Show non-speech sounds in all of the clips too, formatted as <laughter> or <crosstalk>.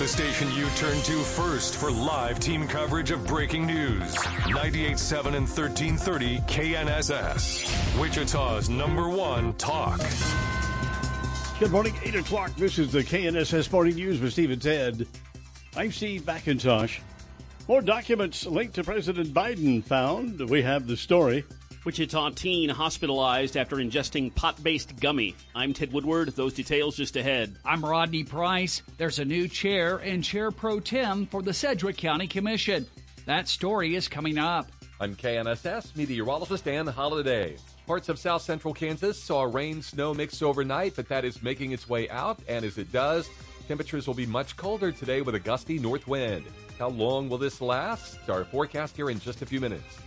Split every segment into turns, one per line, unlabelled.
The station you turn to first for live team coverage of breaking news. 98.7 and 1330 KNSS. Wichita's number one talk.
Good morning, 8 o'clock. This is the KNSS Morning News with Steve and Ted. I'm Steve McIntosh. More documents linked to President Biden found. We have the story.
Wichita teen hospitalized after ingesting pot based gummy. I'm Ted Woodward. Those details just ahead.
I'm Rodney Price. There's a new chair and chair pro tem for the Sedgwick County Commission. That story is coming up.
I'm KNSS meteorologist Dan Holiday. Parts of south central Kansas saw rain snow mix overnight, but that is making its way out, and as it does, temperatures will be much colder today with a gusty north wind. How long will this last? Our forecast here in just a few minutes.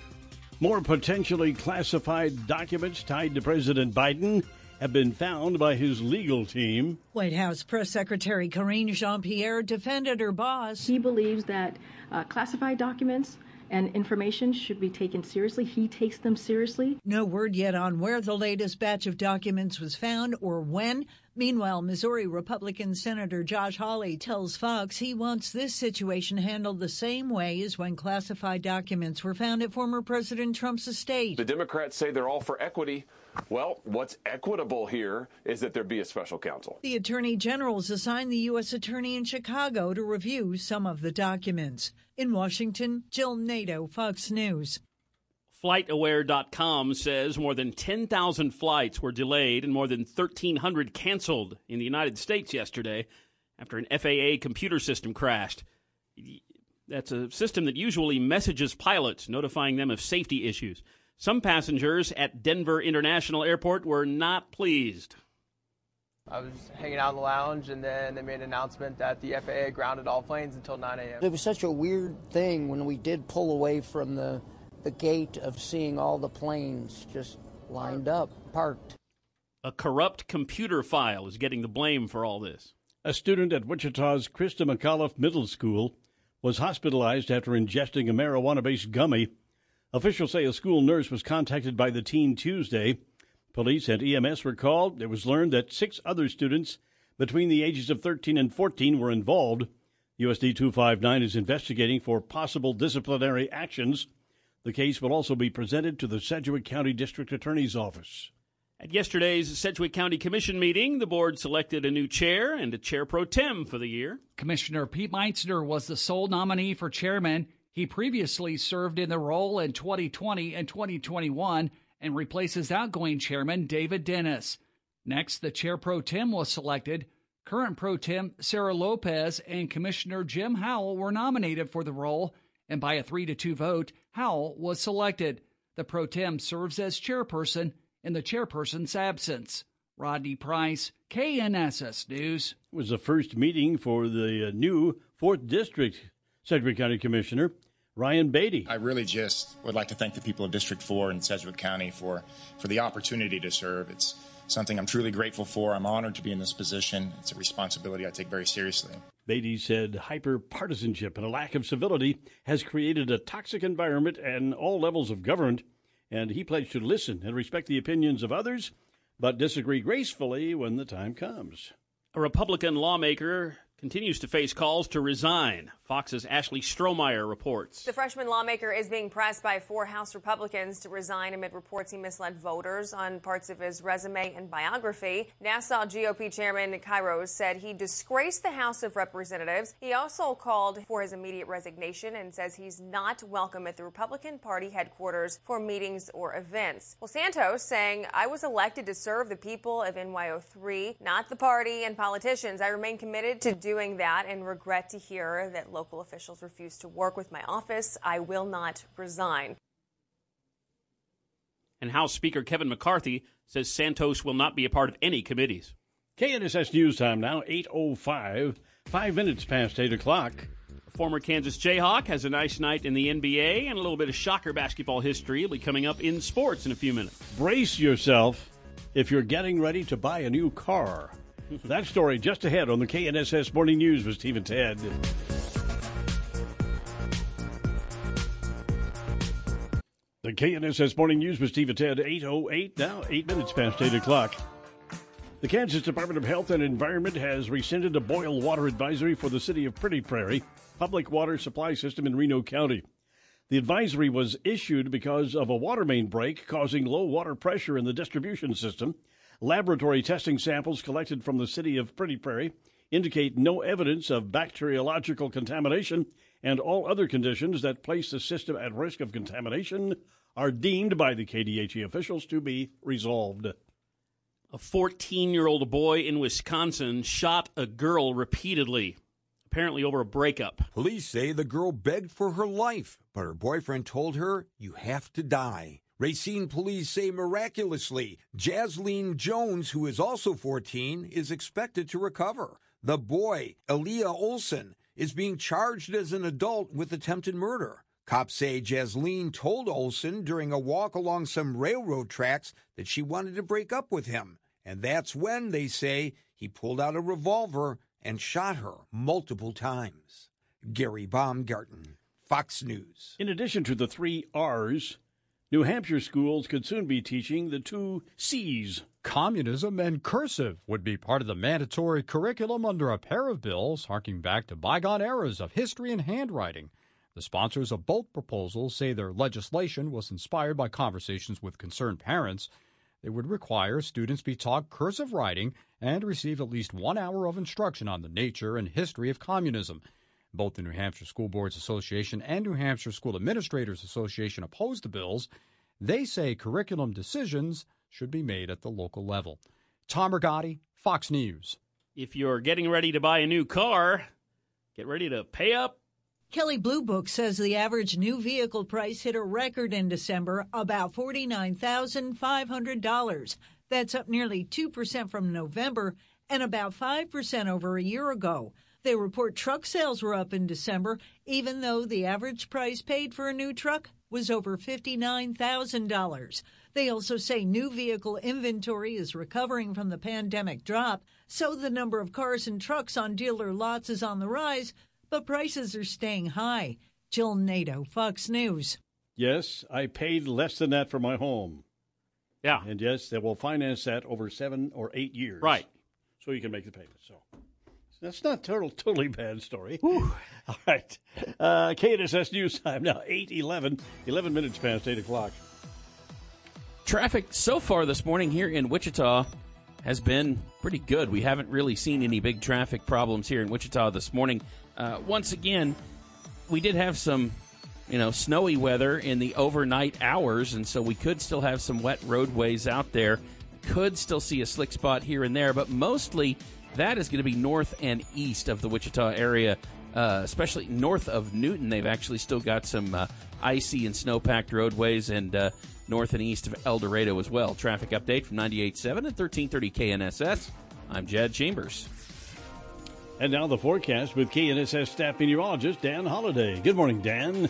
More potentially classified documents tied to President Biden have been found by his legal team.
White House Press Secretary Karine Jean Pierre defended her boss.
He believes that uh, classified documents and information should be taken seriously. He takes them seriously.
No word yet on where the latest batch of documents was found or when. Meanwhile, Missouri Republican Senator Josh Hawley tells Fox he wants this situation handled the same way as when classified documents were found at former President Trump's estate.
The Democrats say they're all for equity. Well, what's equitable here is that there be a special counsel.
The Attorney General's assigned the U.S. Attorney in Chicago to review some of the documents. In Washington, Jill Nato, Fox News.
FlightAware.com says more than 10,000 flights were delayed and more than 1,300 canceled in the United States yesterday after an FAA computer system crashed. That's a system that usually messages pilots, notifying them of safety issues. Some passengers at Denver International Airport were not pleased.
I was hanging out in the lounge, and then they made an announcement that the FAA grounded all planes until 9 a.m.
It was such a weird thing when we did pull away from the the gate of seeing all the planes just lined up, parked.
A corrupt computer file is getting the blame for all this.
A student at Wichita's Christa McAuliffe Middle School was hospitalized after ingesting a marijuana based gummy. Officials say a school nurse was contacted by the teen Tuesday. Police and EMS were called. It was learned that six other students between the ages of 13 and 14 were involved. USD 259 is investigating for possible disciplinary actions. The case will also be presented to the Sedgwick County District Attorney's Office.
At yesterday's Sedgwick County Commission meeting, the board selected a new chair and a chair pro tem for the year.
Commissioner Pete Meitzner was the sole nominee for chairman. He previously served in the role in 2020 and 2021 and replaces outgoing chairman David Dennis. Next, the chair pro tem was selected. Current pro tem Sarah Lopez and Commissioner Jim Howell were nominated for the role and by a 3 to 2 vote, Howell was selected. The pro tem serves as chairperson in the chairperson's absence. Rodney Price, KNSS News.
It was the first meeting for the uh, new 4th District Sedgwick County Commissioner, Ryan Baty.
I really just would like to thank the people of District 4 in Sedgwick County for, for the opportunity to serve. It's something I'm truly grateful for. I'm honored to be in this position. It's a responsibility I take very seriously.
Baty said hyper partisanship and a lack of civility has created a toxic environment in all levels of government, and he pledged to listen and respect the opinions of others, but disagree gracefully when the time comes.
A Republican lawmaker continues to face calls to resign Fox's Ashley Strohmeyer reports.
The freshman lawmaker is being pressed by four House Republicans to resign amid reports he misled voters on parts of his resume and biography. Nassau GOP Chairman Kairos said he disgraced the House of Representatives. He also called for his immediate resignation and says he's not welcome at the Republican Party headquarters for meetings or events. Well, Santos saying, I was elected to serve the people of NYO3, not the party and politicians. I remain committed to doing that and regret to hear that local officials refuse to work with my office. I will not resign.
And House Speaker Kevin McCarthy says Santos will not be a part of any committees.
KNSS News Time now, 8.05, five minutes past 8 o'clock.
Former Kansas Jayhawk has a nice night in the NBA and a little bit of shocker basketball history will be coming up in sports in a few minutes.
Brace yourself if you're getting ready to buy a new car. <laughs> that story just ahead on the KNSS Morning News with Steve and Ted. The KNSS Morning News with Steve Ted, 808 now, 8 minutes past 8 o'clock. The Kansas Department of Health and Environment has rescinded a boil water advisory for the city of Pretty Prairie public water supply system in Reno County. The advisory was issued because of a water main break causing low water pressure in the distribution system. Laboratory testing samples collected from the city of Pretty Prairie indicate no evidence of bacteriological contamination, and all other conditions that place the system at risk of contamination are deemed by the KDHE officials to be resolved.
A 14 year old boy in Wisconsin shot a girl repeatedly, apparently over a breakup.
Police say the girl begged for her life, but her boyfriend told her, You have to die. Racine police say miraculously, Jasleen Jones, who is also 14, is expected to recover. The boy, Elia Olson, is being charged as an adult with attempted murder. Cops say Jasleen told Olson during a walk along some railroad tracks that she wanted to break up with him. And that's when, they say, he pulled out a revolver and shot her multiple times. Gary Baumgarten, Fox News.
In addition to the three R's, New Hampshire schools could soon be teaching the two C's.
Communism and cursive would be part of the mandatory curriculum under a pair of bills harking back to bygone eras of history and handwriting. The sponsors of both proposals say their legislation was inspired by conversations with concerned parents. They would require students be taught cursive writing and receive at least one hour of instruction on the nature and history of communism. Both the New Hampshire School Boards Association and New Hampshire School Administrators Association oppose the bills. They say curriculum decisions should be made at the local level. Tom Rigotti, Fox News.
If you're getting ready to buy a new car, get ready to pay up.
Kelley Blue Book says the average new vehicle price hit a record in December, about $49,500. That's up nearly 2% from November and about 5% over a year ago. They report truck sales were up in December, even though the average price paid for a new truck was over $59,000. They also say new vehicle inventory is recovering from the pandemic drop, so the number of cars and trucks on dealer lots is on the rise, but prices are staying high. Jill Nato, Fox News.
Yes, I paid less than that for my home.
Yeah.
And yes, they will finance that over seven or eight years.
Right.
So you can make the payment. So that's not total, totally bad story. <laughs> All right. Uh, KNSS News Time now, 8 11, 11 minutes past 8 o'clock.
Traffic so far this morning here in Wichita has been pretty good. We haven't really seen any big traffic problems here in Wichita this morning. Uh, once again, we did have some, you know, snowy weather in the overnight hours, and so we could still have some wet roadways out there. Could still see a slick spot here and there, but mostly that is going to be north and east of the Wichita area, uh, especially north of Newton. They've actually still got some uh, icy and snow packed roadways, and uh, north and east of El Dorado as well. Traffic update from 98.7 and 1330 KNSS. I'm Jed Chambers.
And now the forecast with KNSS staff meteorologist Dan Holliday. Good morning, Dan.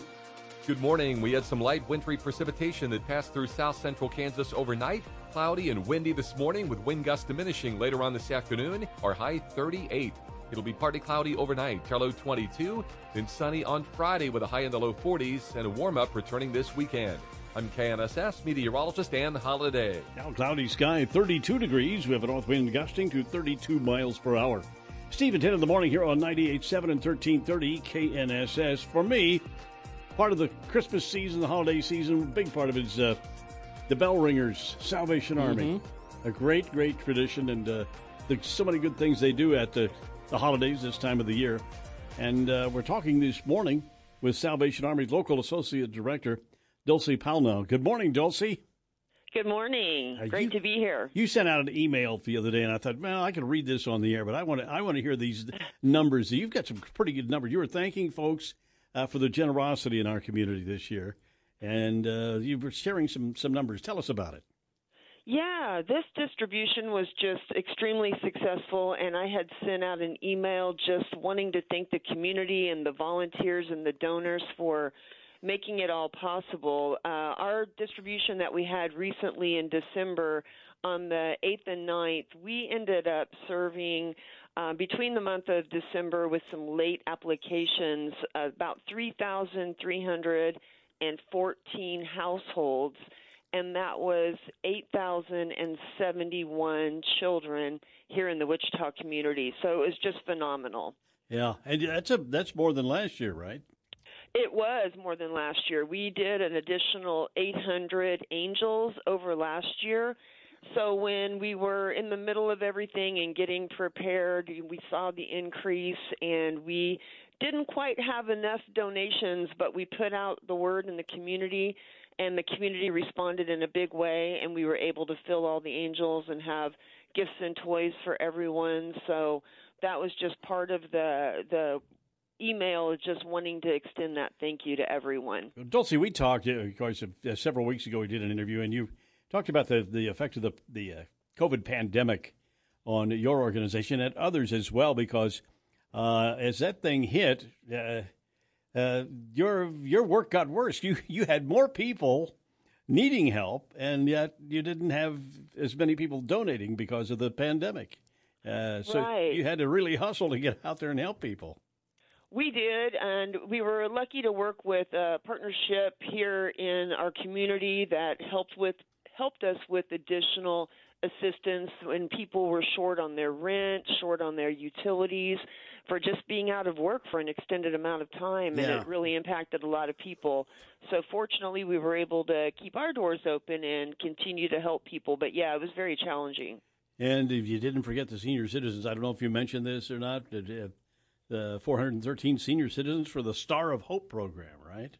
Good morning. We had some light wintry precipitation that passed through south central Kansas overnight. Cloudy and windy this morning with wind gusts diminishing later on this afternoon. Our high 38. It'll be partly cloudy overnight, low 22, then sunny on Friday with a high in the low 40s and a warm up returning this weekend. I'm KNSS meteorologist Dan Holiday.
Now cloudy sky, 32 degrees. We have a north wind gusting to 32 miles per hour. Steve and Ted in the morning here on 98.7 and 1330 KNSS. For me, part of the Christmas season, the holiday season, big part of it is uh, the Bell Ringers, Salvation Army.
Mm-hmm.
A great, great tradition, and uh, there's so many good things they do at the, the holidays this time of the year. And uh, we're talking this morning with Salvation Army's local associate director, Dulcie Pownall. Good morning, Dulcie.
Good morning.
Uh,
Great
you-
to be here.
You sent out an email the other day, and I thought, well, I can read this on the air, but I want to, I want to hear these <laughs> numbers. You've got some pretty good numbers. You were thanking folks uh, for the generosity in our community this year, and uh, you were sharing some some numbers. Tell us about it.
Yeah, this distribution was just extremely successful, and I had sent out an email just wanting to thank the community and the volunteers and the donors for making it all possible. Uh, our distribution that we had recently in December on the 8th and 9th, we ended up serving uh, between the month of December with some late applications, uh, about 3,314 households, and that was 8,071 children here in the Wichita community. So it was just phenomenal.
Yeah, and that's a that's more than last year, right?
It was more than last year. We did an additional 800 angels over last year. So when we were in the middle of everything and getting prepared, we saw the increase and we didn't quite have enough donations, but we put out the word in the community and the community responded in a big way and we were able to fill all the angels and have gifts and toys for everyone. So that was just part of the the email just wanting to extend that thank you to everyone.
Dulcie, we talked, uh, of course, uh, several weeks ago. We did an interview, and you talked about the the effect of the the uh, COVID pandemic on your organization and others as well, because uh, as that thing hit, uh, uh, your your work got worse. <laughs> You you had more people needing help, and yet you didn't have as many people donating because of the pandemic. Uh, so
Right.
you had to really hustle to get out there and help people.
We did, and we were lucky to work with a partnership here in our community that helped with helped us with additional assistance when people were short on their rent, short on their utilities, for just being out of work for an extended amount of time, and
Yeah.
it really impacted a lot of people. So fortunately, we were able to keep our doors open and continue to help people. But yeah, it was very challenging.
And if you didn't forget the senior citizens, I don't know if you mentioned this or not, uh, the 413 senior citizens for the Star of Hope program, right?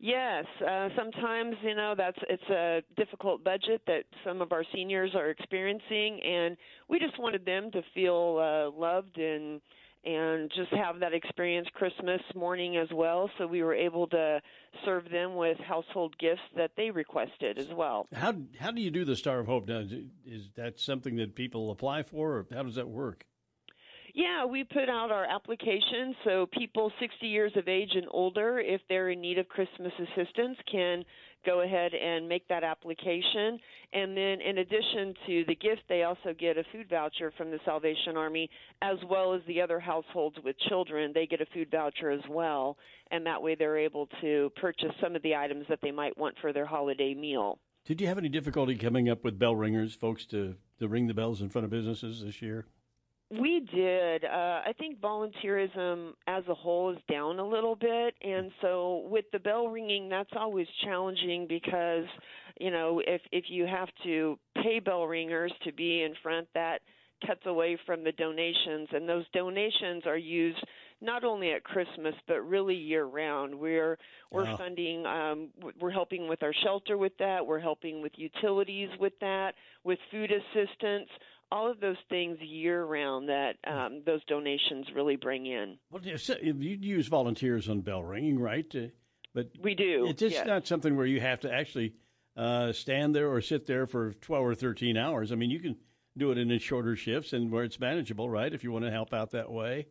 Yes, uh, sometimes you know that's it's a difficult budget that some of our seniors are experiencing, and we just wanted them to feel uh, loved and and just have that experience Christmas morning as well. So we were able to serve them with household gifts that they requested as well.
How how do you do the Star of Hope now? Is, that something that people apply for, or how does that work?
Yeah, we put out our application so people 60 years of age and older, if they're in need of Christmas assistance, can go ahead and make that application. And then, in addition to the gift, they also get a food voucher from the Salvation Army, as well as the other households with children. They get a food voucher as well, and that way they're able to purchase some of the items that they might want for their holiday meal.
Did you have any difficulty coming up with bell ringers, folks, to, to ring the bells in front of businesses this year?
We did. Uh, I think volunteerism as a whole is down a little bit, and so with the bell ringing, that's always challenging because you know if if you have to pay bell ringers to be in front, that cuts away from the donations, and those donations are used not only at Christmas but really year round. We're we're
Yeah.
funding, um, we're helping with our shelter with that. We're helping with utilities with that, with food assistance. All of those things year round that um, those donations really bring in.
Well, you you use volunteers on bell ringing, right? Uh, but
We do,
It's just
yes.
not something where you have to actually uh, stand there or sit there for 12 or 13 hours. I mean, you can do it in shorter shifts and where it's manageable, right? If you want to help out that way.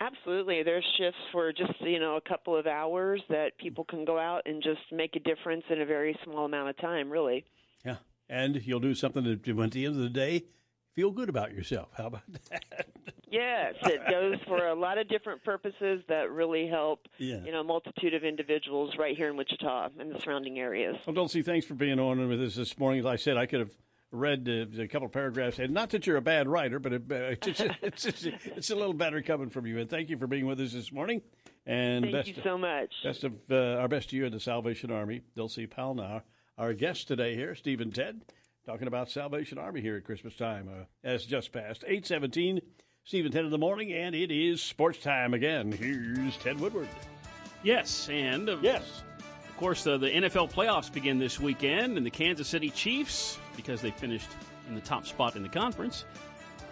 Absolutely. There's shifts for just, you know, a couple of hours that people can go out and just make a difference in a very small amount of time, really.
Yeah. And you'll do something that, at the end of the day, feel good about yourself. How about <laughs> that?
Yes, it goes for a lot of different purposes that really help,
Yeah.
you know, a multitude of individuals right here in Wichita and the surrounding areas.
Well, Dulcie, thanks for being on with us this morning. As I said, I could have read uh, a couple paragraphs, and not that you're a bad writer, but it, it's, <laughs> it's, it's, it's, a little better coming from you. And thank you for being with us this morning. And
thank
best
you so much.
Best of uh, our best to you in the Salvation Army, Dulcie Palnar. Our guest today here, Steve and Ted, talking about Salvation Army here at Christmas time, uh, as just passed eight seventeen. Steve and Ted in the morning, and it is sports time again. Here's Ted Woodward.
Yes, and uh,
yes.
Of course, uh, the NFL playoffs begin this weekend, and the Kansas City Chiefs, because they finished in the top spot in the conference,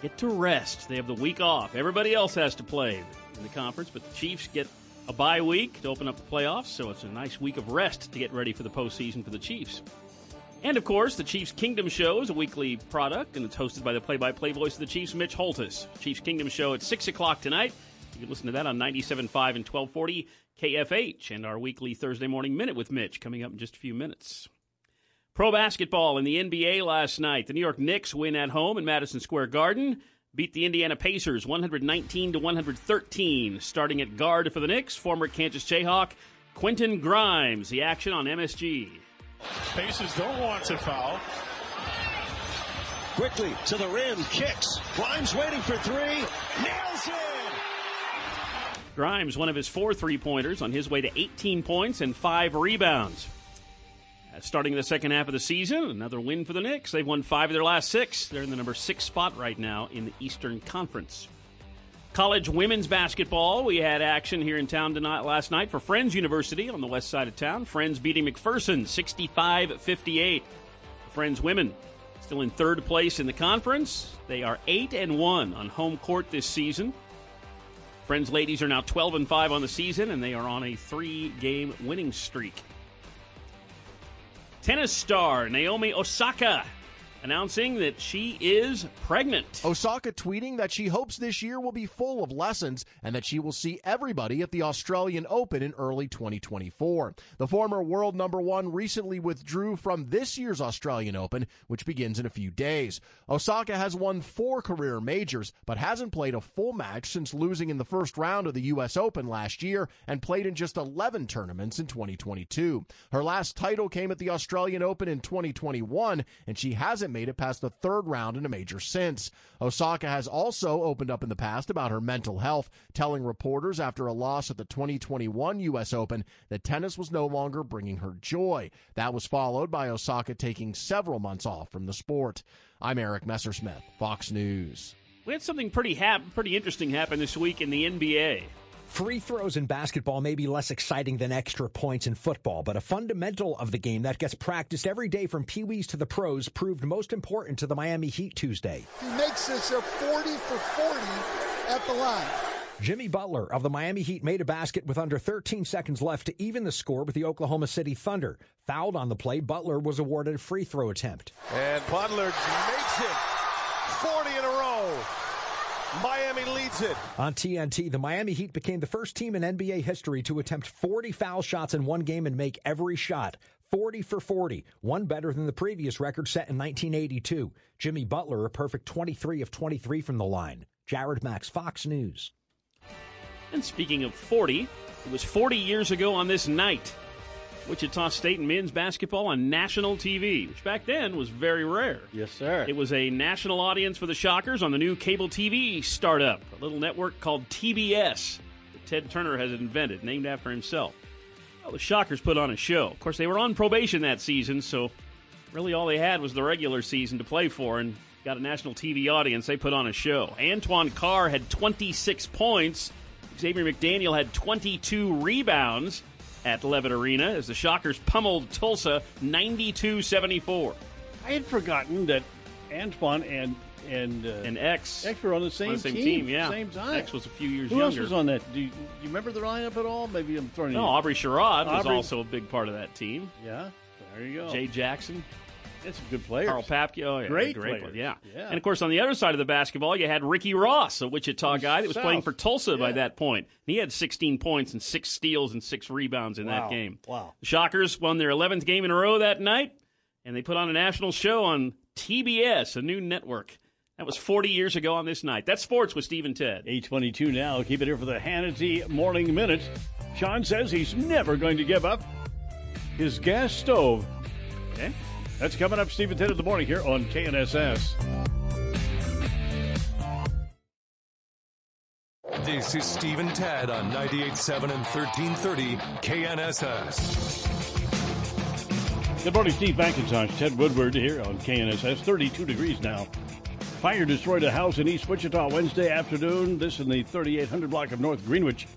get to rest. They have the week off. Everybody else has to play in the conference, but the Chiefs get a bye week to open up the playoffs, so it's a nice week of rest to get ready for the postseason for the Chiefs. And of course, the Chiefs Kingdom Show is a weekly product, and it's hosted by the play-by-play voice of the Chiefs, Mitch Holthus. Chiefs Kingdom Show at six o'clock tonight. You can listen to that on 97.5 and 1240 KFH and our weekly Thursday morning minute with Mitch coming up in just a few minutes. Pro basketball in the NBA last night. The New York Knicks win at home in Madison Square Garden, beat the Indiana Pacers 119 to 113. Starting at guard for the Knicks, former Kansas Jayhawk Quentin Grimes. The action on MSG.
Pacers don't want to foul.
Quickly to the rim, kicks. Grimes waiting for three, nails it.
Grimes, one of his four three pointers, on his way to 18 points and five rebounds. Starting the second half of the season, another win for the Knicks. They've won five of their last six. They're in the number six spot right now in the Eastern Conference. College women's basketball. We had action here in town tonight, last night for Friends University on the west side of town. Friends beating McPherson 65 58. Friends women still in third place in the conference. They are 8 and 1 on home court this season. Friends ladies are now 12 and 5 on the season, and they are on a three game winning streak. Tennis star Naomi Osaka announcing that she is pregnant.
Osaka tweeting that she hopes this year will be full of lessons and that she will see everybody at the Australian Open in early 2024. The former world number one recently withdrew from this year's Australian Open, which begins in a few days. Osaka has won four career majors, but hasn't played a full match since losing in the first round of the U.S. Open last year and played in just 11 tournaments in 2022. Her last title came at the Australian Open in 2021, and she hasn't made it past the third round in a major since. Osaka has also opened up in the past about her mental health, telling reporters after a loss at the 2021 U.S. Open that tennis was no longer bringing her joy. That was followed by Osaka taking several months off from the sport. I'm Eric Messersmith, Fox News.
We had something pretty hap- pretty interesting happen this week in the NBA.
Free throws in basketball may be less exciting than extra points in football, but a fundamental of the game that gets practiced every day from Pee Wees to the pros proved most important to the Miami Heat Tuesday.
He makes this a 40 for 40 at the line.
Jimmy Butler of the Miami Heat made a basket with under 13 seconds left to even the score with the Oklahoma City Thunder. Fouled on the play, Butler was awarded a free throw attempt.
And Butler makes it 40 in a row. Miami leads it.
On TNT, the Miami Heat became the first team in NBA history to attempt 40 foul shots in one game and make every shot. 40 for 40, one better than the previous record set in 1982. Jimmy Butler, a perfect 23 of 23 from the line. Jared Max, Fox News.
And speaking of 40, it was 40 years ago on this night. Wichita State and men's basketball on national TV, which back then was very rare.
Yes, sir.
It was a national audience for the Shockers on the new cable TV startup, a little network called TBS that Ted Turner has invented, named after himself. Well, the Shockers put on a show. Of course, they were on probation that season, so really all they had was the regular season to play for, and got a national TV audience. They put on a show. Antoine Carr had 26 points. Xavier McDaniel had 22 rebounds at Levitt Arena as the Shockers pummeled Tulsa 92 74.
I had forgotten that Antoine and and uh,
and X
X were on the same,
on the same
team,
team, yeah.
same time.
X was a few years
Who
younger.
else was on that? Do you, do you remember the lineup at all? Maybe I'm throwing.
No,
you.
Aubrey Sherrod was also a big part of that team.
Yeah, there you go.
Jay Jackson.
That's some good players.
Carl Papke, oh yeah,
Great
great
players.
one, yeah.
Yeah.
And of course, on the other side of the basketball, you had Ricky Ross, a Wichita guy that was
South.
playing for Tulsa by that point. He had 16 points and six steals and six rebounds in
Wow.
that game.
Wow.
The Shockers won their 11th game in a row that night, and they put on a national show on TBS, a new network. That was 40 years ago on this night. That's sports with Steve and Ted.
822 now. Keep it here for the Hannity Morning Minute. Sean says he's never going to give up his gas stove.
Okay.
That's coming up, Steve and Ted in the morning here on KNSS.
This is Steve and Ted on 98.7 and 1330 KNSS.
Good morning, Steve McIntosh. Ted Woodward here on KNSS. 32 degrees now. Fire destroyed a house in East Wichita Wednesday afternoon. This in the 3800 block of North Greenwich.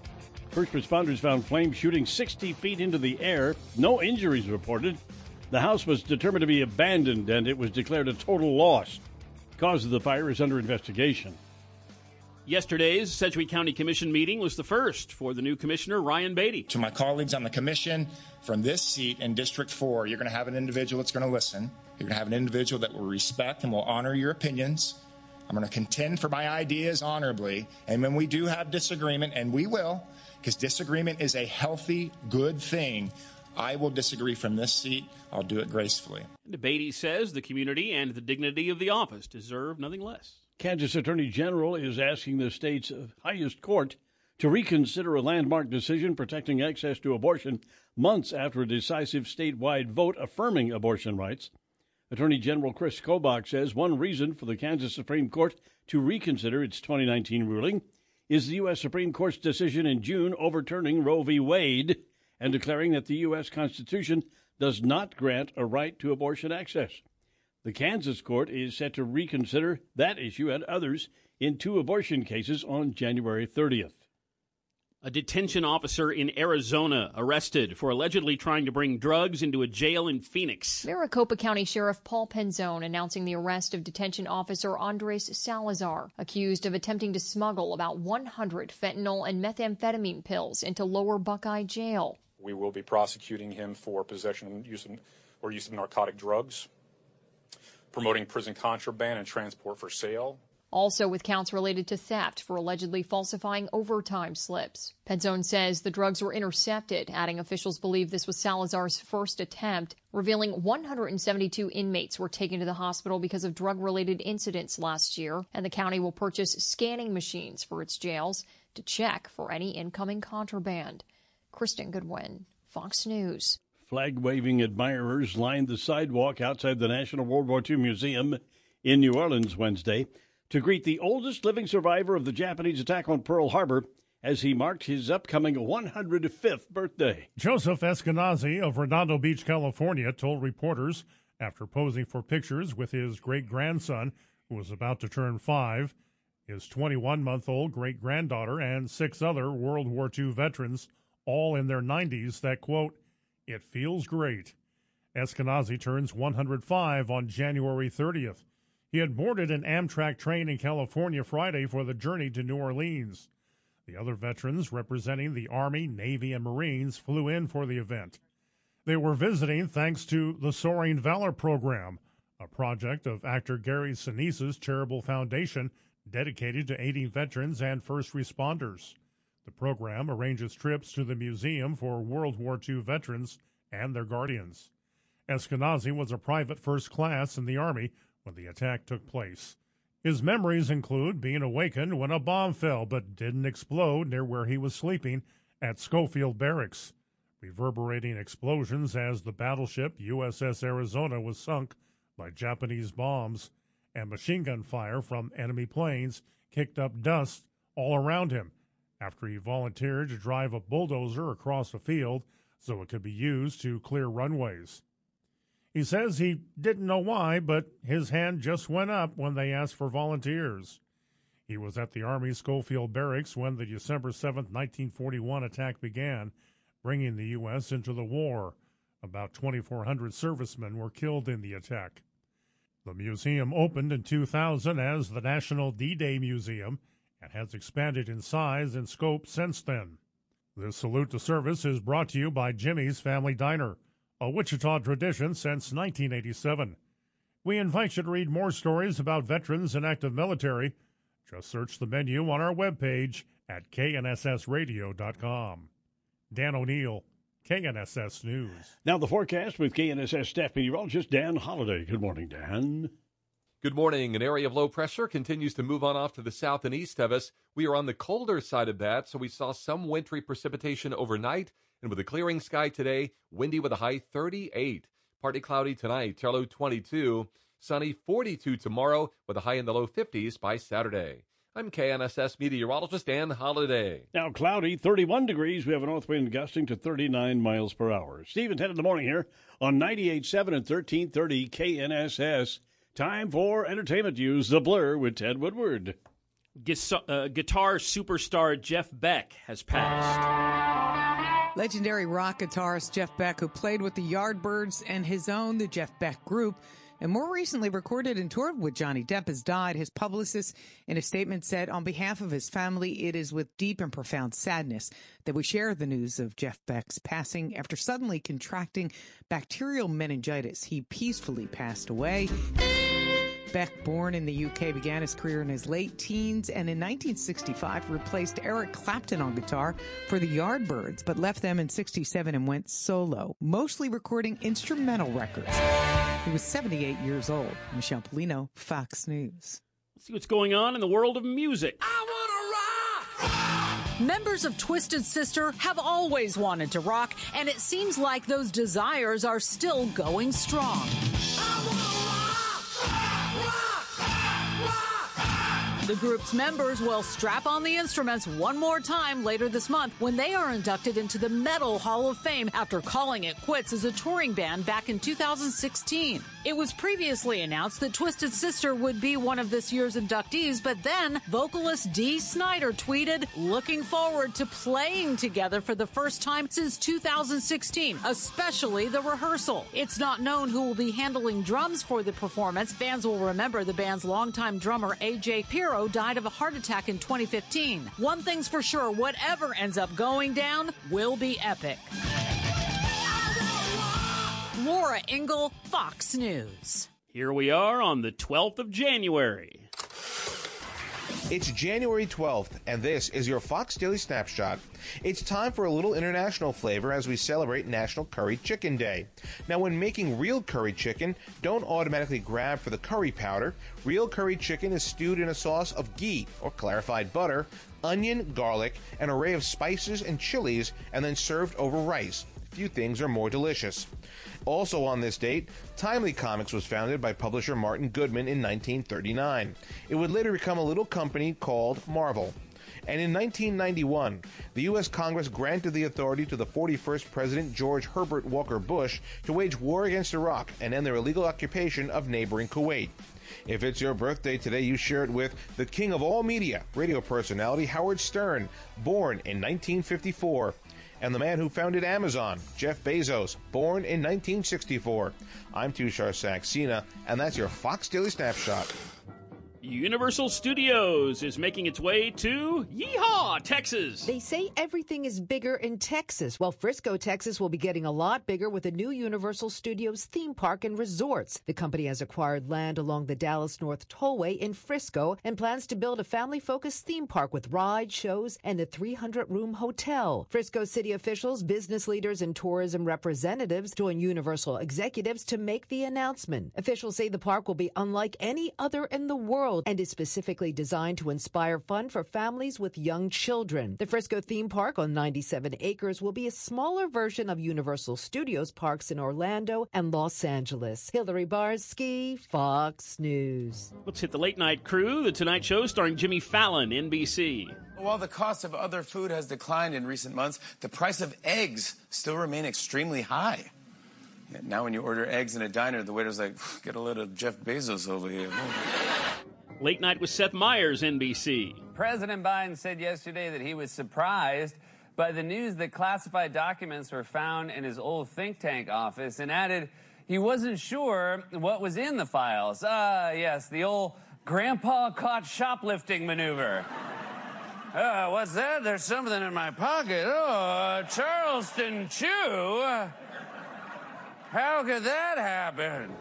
First responders found flames shooting 60 feet into the air. No injuries reported. The house was determined to be abandoned and it was declared a total loss. Cause of the fire is under investigation.
Yesterday's Sedgwick County Commission meeting was the first for the new commissioner, Ryan Baty.
To my colleagues on the commission, from this seat in District 4, you're going to have an individual that's going to listen. You're going to have an individual that will respect and will honor your opinions. I'm going to contend for my ideas honorably. And when we do have disagreement, and we will, because disagreement is a healthy, good thing, I will disagree from this seat. I'll do it gracefully.
Baty says the community and the dignity of the office deserve nothing less.
Kansas Attorney General is asking the state's highest court to reconsider a landmark decision protecting access to abortion months after a decisive statewide vote affirming abortion rights. Attorney General Chris Kobach says one reason for the Kansas Supreme Court to reconsider its 2019 ruling is the U.S. Supreme Court's decision in June overturning Roe v. Wade and declaring that the U.S. Constitution does not grant a right to abortion access. The Kansas court is set to reconsider that issue and others in two abortion cases on January 30th.
A detention officer in Arizona arrested for allegedly trying to bring drugs into a jail in Phoenix.
Maricopa County Sheriff Paul Penzone announcing the arrest of detention officer Andres Salazar, accused of attempting to smuggle about 100 fentanyl and methamphetamine pills into Lower Buckeye Jail.
We will be prosecuting him for possession and use of, or use of narcotic drugs, promoting prison contraband and transport for sale,
also with counts related to theft for allegedly falsifying overtime slips. Penzone says the drugs were intercepted, adding officials believe this was Salazar's first attempt, revealing 172 inmates were taken to the hospital because of drug related incidents last year, and the county will purchase scanning machines for its jails to check for any incoming contraband. Kristen Goodwin, Fox News.
Flag waving admirers lined the sidewalk outside the National World War II Museum in New Orleans Wednesday to greet the oldest living survivor of the Japanese attack on Pearl Harbor as he marked his upcoming 105th birthday.
Joseph Eskenazi of Redondo Beach, California, told reporters after posing for pictures with his great grandson, who was about to turn five, his 21 month old great granddaughter, and six other World War II veterans, all in their 90s, that quote, it feels great. Eskenazi turns 105 on January 30th. He had boarded an Amtrak train in California Friday for the journey to New Orleans. The other veterans representing the Army, Navy, and Marines flew in for the event. They were visiting thanks to the Soaring Valor Program, a project of actor Gary Sinise's charitable foundation dedicated to aiding veterans and first responders. The program arranges trips to the museum for World War II veterans and their guardians. Eskenazi was a private first class in the Army when the attack took place. His memories include being awakened when a bomb fell but didn't explode near where he was sleeping at Schofield Barracks, reverberating explosions as the battleship USS Arizona was sunk by Japanese bombs, and machine gun fire from enemy planes kicked up dust all around him after he volunteered to drive a bulldozer across a field so it could be used to clear runways. He says he didn't know why, but his hand just went up when they asked for volunteers. He was at the Army Schofield Barracks when the December 7, 1941 attack began, bringing the U.S. into the war. About 2,400 servicemen were killed in the attack. The museum opened in 2000 as the National D Day Museum and has expanded in size and scope since then. This salute to service is brought to you by Jimmy's Family Diner a Wichita tradition since 1987. We invite you to read more stories about veterans and active military. Just search the menu on our webpage at knssradio.com. Dan O'Neill, KNSS News.
Now the forecast with KNSS staff meteorologist Dan Holliday. Good morning, Dan.
Good morning. An area of low pressure continues to move on off to the south and east of us. We are on the colder side of that, so we saw some wintry precipitation overnight and with a clearing sky today, windy with a high 38. Partly cloudy tonight, low 22. Sunny 42 tomorrow with a high in the low 50s by Saturday. I'm KNSS meteorologist Dan Holiday.
Now cloudy, 31 degrees. We have a north wind gusting to 39 miles per hour. Steve and Ted in the morning here on 98.7 and 1330 KNSS. Time for entertainment news. The Blur with Ted Woodward.
Uh, guitar superstar Jeff Beck has passed.
Legendary rock guitarist Jeff Beck, who played with the Yardbirds and his own, the Jeff Beck Group, and more recently recorded and toured with Johnny Depp has died. His publicist in a statement said, on behalf of his family, it is with deep and profound sadness that we share the news of Jeff Beck's passing after suddenly contracting bacterial meningitis. He peacefully passed away. Beck, born in the UK, began his career in his late teens and in 1965 replaced Eric Clapton on guitar for the Yardbirds, but left them in 67 and went solo, mostly recording instrumental records. He was 78 years old. Michelle Polino, Fox News.
Let's see what's going on in the world of music.
Members of Twisted Sister have always wanted to rock, and it seems like those desires are still going strong. The group's members will strap on the instruments one more time later this month when they are inducted into the Metal Hall of Fame after calling it quits as a touring band back in 2016. It was previously announced that Twisted Sister would be one of this year's inductees, but then vocalist Dee Snider tweeted, looking forward to playing together for the first time since 2016, especially the rehearsal. It's not known who will be handling drums for the performance. Fans will remember the band's longtime drummer AJ Died of a heart attack in 2015. One thing's for sure whatever ends up going down will be epic. Laura Ingle, Fox News.
Here we are on the 12th of January.
It's January 12th, and this is your Fox Daily Snapshot. It's time for a little international flavor as we celebrate National Curry Chicken Day. Now, when making real curry chicken, don't automatically grab for the curry powder. Real curry chicken is stewed in a sauce of ghee, or clarified butter, onion, garlic, an array of spices and chilies, and then served over rice. Few things are more delicious. Also on this date, Timely Comics was founded by publisher Martin Goodman in 1939. It would later become a little company called Marvel. And in 1991, the U.S. Congress granted the authority to the 41st President George Herbert Walker Bush to wage war against Iraq and end their illegal occupation of neighboring Kuwait. If it's your birthday today, you share it with the king of all media, radio personality Howard Stern, born in 1954 and the man who founded Amazon, Jeff Bezos, born in 1964. I'm Tushar Saxena, and that's your Fox Daily Snapshot.
Universal Studios is making its way to Yeehaw, Texas.
They say everything is bigger in Texas. Well, Frisco, Texas will be getting a lot bigger with a new Universal Studios theme park and resorts. The company has acquired land along the Dallas North Tollway in Frisco and plans to build a family focused theme park with rides, shows, and a 300 room hotel. Frisco city officials, business leaders, and tourism representatives join Universal executives to make the announcement. Officials say the park will be unlike any other in the world world and is specifically designed to inspire fun for families with young children. The Frisco theme park on 97 acres will be a smaller version of Universal Studios parks in Orlando and Los Angeles. Hillary Barsky, Fox News.
Let's hit the late night crew. The Tonight Show starring Jimmy Fallon, NBC.
While the cost of other food has declined in recent months, the price of eggs still remain extremely high. Now, when you order eggs in a diner, the waiter's like, get a little Jeff Bezos over here.
Late Night with Seth Meyers, NBC.
President Biden said yesterday that he was surprised by the news that classified documents were found in his old think tank office and added he wasn't sure what was in the files. Ah, uh, yes, the old grandpa caught shoplifting maneuver. Uh, <laughs> what's that? There's something in my pocket. Oh, Charleston Chew. How could that happen?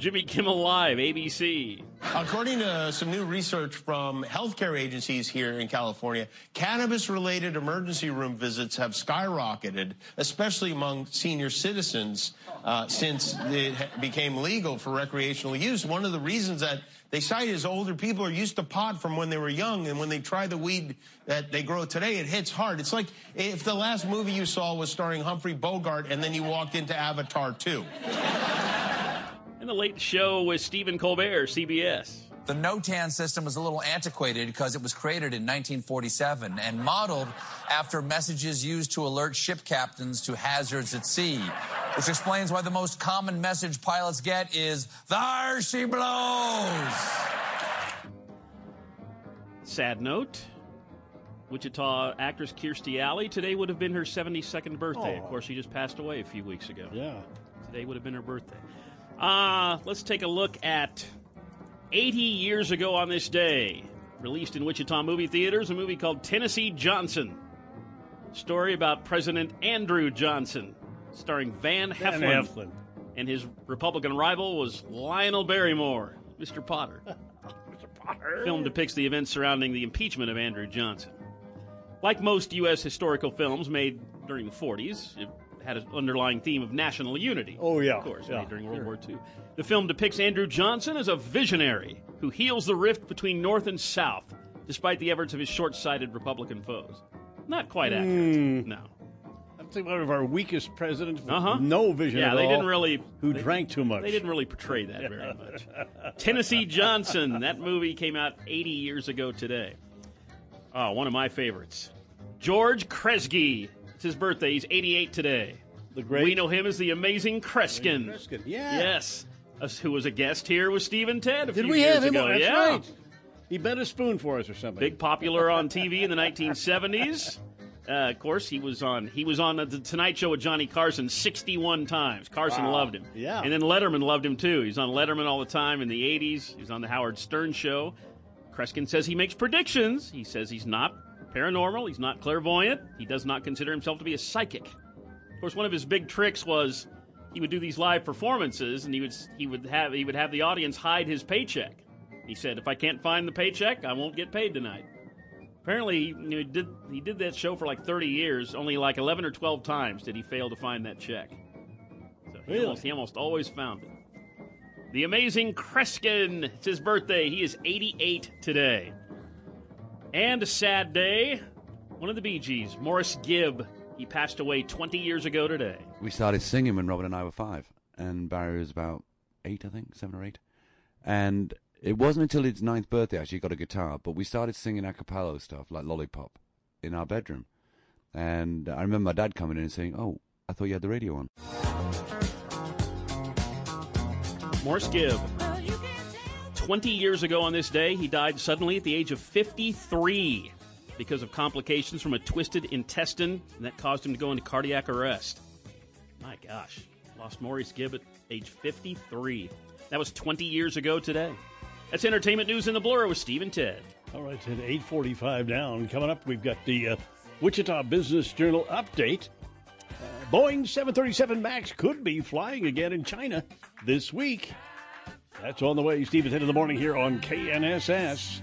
Jimmy Kimmel Live, ABC.
According to some new research from healthcare agencies here in California, cannabis related emergency room visits have skyrocketed, especially among senior citizens, uh, since it became legal for recreational use. One of the reasons that they cite is older people are used to pot from when they were young, and when they try the weed that they grow today, it hits hard. It's like if the last movie you saw was starring Humphrey Bogart and then you walked into Avatar 2.
And the late show with Stephen Colbert, CBS.
The NOTAM system was a little antiquated because it was created in 1947 and modeled after messages used to alert ship captains to hazards at sea, which explains why the most common message pilots get is, There she blows!
Sad note. Wichita actress Kirstie Alley today would have been her 72nd birthday. Of course, she just passed away a few weeks ago.
Yeah.
Today would have been her birthday. Uh, let's take a look at 80 years ago on this day. Released in Wichita movie theaters, a movie called Tennessee Johnson. Story about President Andrew Johnson, starring Van Heflin.
Van Heflin.
And his Republican rival was Lionel Barrymore, Mr. Potter. <laughs>
Mr. Potter.
Film depicts the events surrounding the impeachment of Andrew Johnson. Like most U.S. historical films made during the 40s, it had an underlying theme of national unity.
Oh, yeah.
Of course,
Yeah,
during World
sure.
War II. The film depicts Andrew Johnson as a visionary who heals the rift between North and South, despite the efforts of his short sighted Republican foes. Not quite accurate.
Hmm.
No.
I think one of our weakest presidents with
Uh-huh.
no vision
Yeah, they
all,
didn't really.
Who
they-
drank too much.
They didn't really portray that very much. Tennessee Johnson. That movie came out 80 years ago today. Oh, one of my favorites. George Kresge. It's his birthday. He's 88 today.
The great-
We know him as the amazing Kreskin.
Kreskin, yeah.
Yes. Us- Who was a guest here with Steve and Ted a
Did
few
we
years
have him?
ago.
on? That's
yeah.
right. He bent a spoon for us or something.
Big popular on TV in the 1970s. Uh, of course, he was on. He was on the Tonight Show with Johnny Carson 61 times. Carson
Wow.
loved him.
Yeah.
and then Letterman loved him too. He's on Letterman all the time in the 80s. He's on the Howard Stern Show. Kreskin says he makes predictions. He says he's not paranormal. He's not clairvoyant. He does not consider himself to be a psychic. Of course, one of his big tricks was he would do these live performances, and he would he would have he would have the audience hide his paycheck. He said, "If I can't find the paycheck, I won't get paid tonight." Apparently, you know, he did he did that show for like 30 years. Only like 11 or 12 times did he fail to find that check. So he,
Really?
almost, he almost always found it. The amazing Kreskin. It's his birthday. He is 88 today. And a sad day. One of the Bee Gees, Maurice Gibb. He passed away 20 years ago today.
We started singing when Robin and I were five, and Barry was about eight, I think, seven or eight. And it wasn't until his ninth birthday actually he got a guitar, but we started singing a cappella stuff like Lollipop in our bedroom. And I remember my dad coming in and saying, "Oh, I thought you had the radio on."
Maurice Gibb. 20 years ago on this day, he died suddenly at the age of 53 because of complications from a twisted intestine, and that caused him to go into cardiac arrest. My gosh. Lost Maurice Gibb at age 53. That was 20 years ago today. That's entertainment news in the blur with Steve and Ted.
All right, at 8.45 down. Coming up, we've got the uh, Wichita Business Journal update. Uh, Boeing 737 MAX could be flying again in China this week. That's on the way. Steve is in the morning here on KNSS.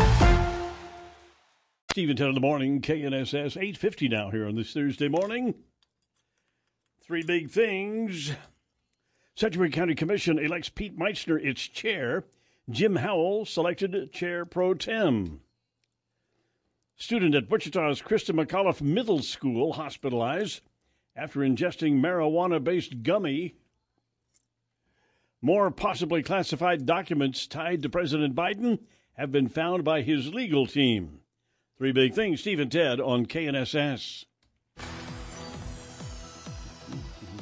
And Ted in the morning, KNSS 850 now here on this Thursday morning. Three big things. Sedgwick County Commission elects Pete Meitzner its chair. Jim Howell selected chair pro tem. Student at Wichita's Christa McAuliffe Middle School hospitalized after ingesting marijuana based gummy. More possibly classified documents tied to President Biden have been found by his legal team. Three big things, Steve and Ted on KNSS.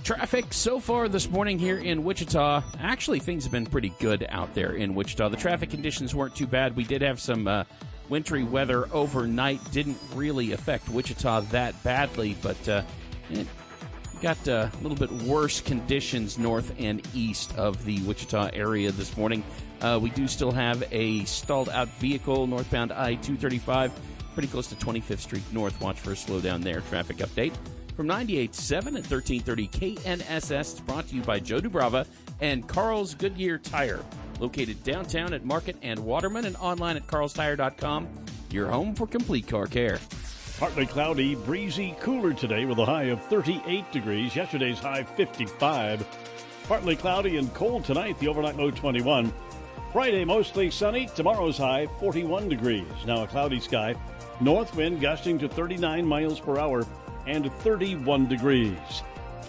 Traffic so far this morning here in Wichita. Actually, things have been pretty good out there in Wichita. The traffic conditions weren't too bad. We did have some uh, wintry weather overnight. Didn't really affect Wichita that badly, but uh, it got uh, a little bit worse conditions north and east of the Wichita area this morning. Uh, we do still have a stalled out vehicle northbound I 235, pretty close to 25th Street North. Watch for a slowdown there. Traffic update from 98.7 at 1330 KNSS. It's brought to you by Joe Dubrava and Carl's Goodyear Tire, located downtown at Market and Waterman and online at carlstire.com. Your home for complete car care.
Partly cloudy, breezy, cooler today with a high of 38 degrees. Yesterday's high 55. Partly cloudy and cold tonight, the overnight low 21. Friday mostly sunny, tomorrow's high 41 degrees. Now a cloudy sky. North wind gusting to 39 miles per hour and 31 degrees.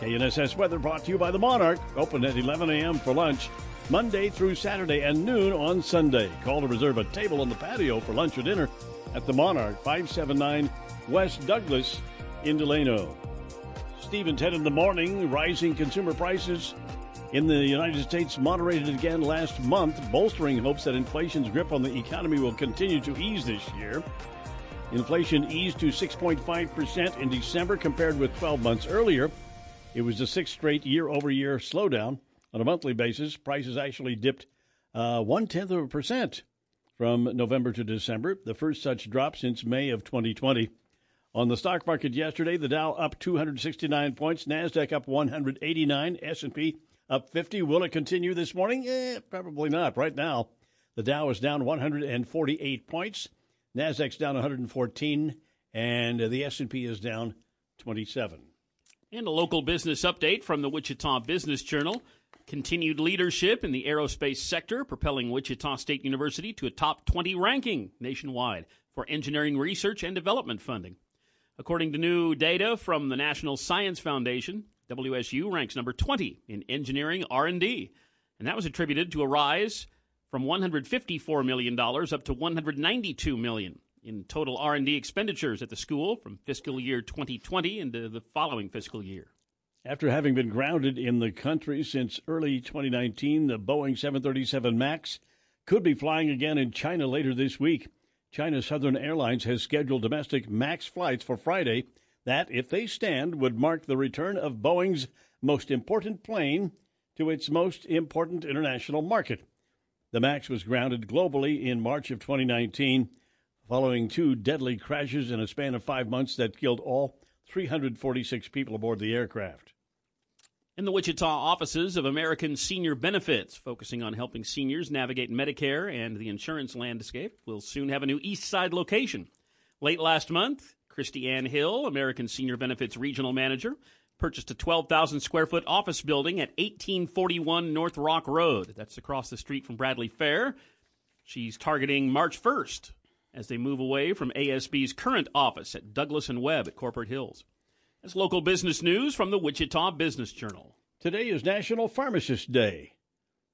KNSS weather brought to you by the Monarch, open at 11 a.m. for lunch, Monday through Saturday and noon on Sunday. Call to reserve a table on the patio for lunch or dinner at the Monarch, 579 West Douglas in Delano. And Ted in the morning, rising consumer prices in the United States moderated again last month, bolstering hopes that inflation's grip on the economy will continue to ease this year. Inflation eased to 6.5% in December compared with 12 months earlier. It was the sixth straight year over year slowdown. On a monthly basis, prices actually dipped uh, one tenth of a percent from November to December, the first such drop since May of 2020. On the stock market yesterday, the Dow up 269 points, Nasdaq up 189, S&P up 50. Will it continue this morning? Eh, probably not. Right now, the Dow is down 148 points. Nasdaq's down 114, and the S&P is down 27.
And a local business update from the Wichita Business Journal. Continued leadership in the aerospace sector, propelling Wichita State University to a top 20 ranking nationwide for engineering research and development funding. According to new data from the National Science Foundation, WSU ranks number 20 in engineering R&D, and that was attributed to a rise from $154 million up to 192 million in total R&D expenditures at the school from fiscal year 2020 into the following fiscal year.
After having been grounded in the country since early 2019, the Boeing 737 MAX could be flying again in China later this week. China Southern Airlines has scheduled domestic MAX flights for Friday that, if they stand, would mark the return of Boeing's most important plane to its most important international market. The MAX was grounded globally in March of 2019 following two deadly crashes in a span of five months that killed all 346 people aboard the aircraft.
In the Wichita offices of American Senior Benefits, focusing on helping seniors navigate Medicare and the insurance landscape, will soon have a new East Side location. Late last month, Christy Ann Hill, American Senior Benefits Regional Manager, purchased a 12,000 square foot office building at 1841 North Rock Road. That's across the street from Bradley Fair. She's targeting March 1st as they move away from ASB's current office at Douglas and Webb at Corporate Hills. That's local business news from the Wichita Business Journal.
Today is National Pharmacist Day.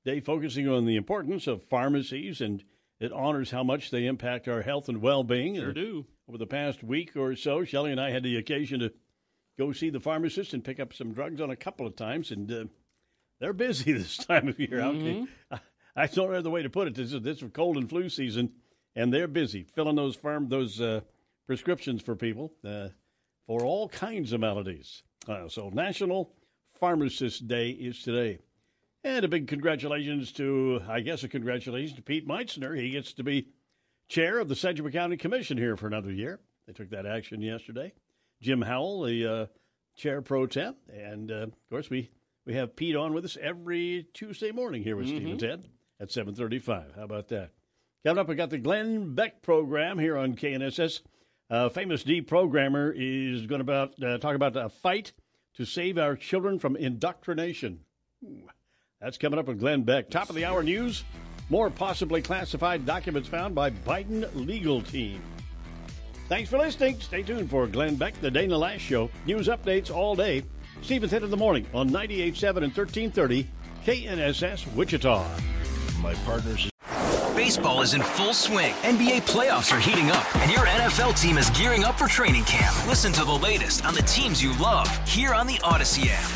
Day focusing on the importance of pharmacies and it honors how much they impact our health and well-being.
Sure do.
Over the past week or so, Shelley and I had the occasion to go see the pharmacist and pick up some drugs on a couple of times, and uh, they're busy <laughs> this time of year.
Mm-hmm.
Okay, I, I don't know the way to put it. This is this is cold and flu season, and they're busy filling those farm those uh, prescriptions for people uh, for all kinds of maladies. Uh, so National Pharmacist Day is today. And a big congratulations to, I guess, a congratulations to Pete Meitzner. He gets to be chair of the Sedgwick County Commission here for another year. They took that action yesterday. Jim Howell, the uh, chair pro tem, and uh, of course we we have Pete on with us every Tuesday morning here with
Mm-hmm.
Steve and Ted at seven thirty-five. How about that? Coming up, we got the Glenn Beck program here on KNSS. Uh, famous D programmer is going to about uh, talk about a fight to save our children from indoctrination. Ooh, that's coming up with Glenn Beck. Top of the hour news. More possibly classified documents found by Biden legal team. Thanks for listening. Stay tuned for Glenn Beck, the Dana Loesch Show. News updates all day Steve and Ted in the Morning on 98.7 and 1330 KNSS Wichita.
My partners.
Baseball is in full swing. NBA playoffs are heating up, and your NFL team is gearing up for training camp. Listen to the latest on the teams you love here on the Odyssey app.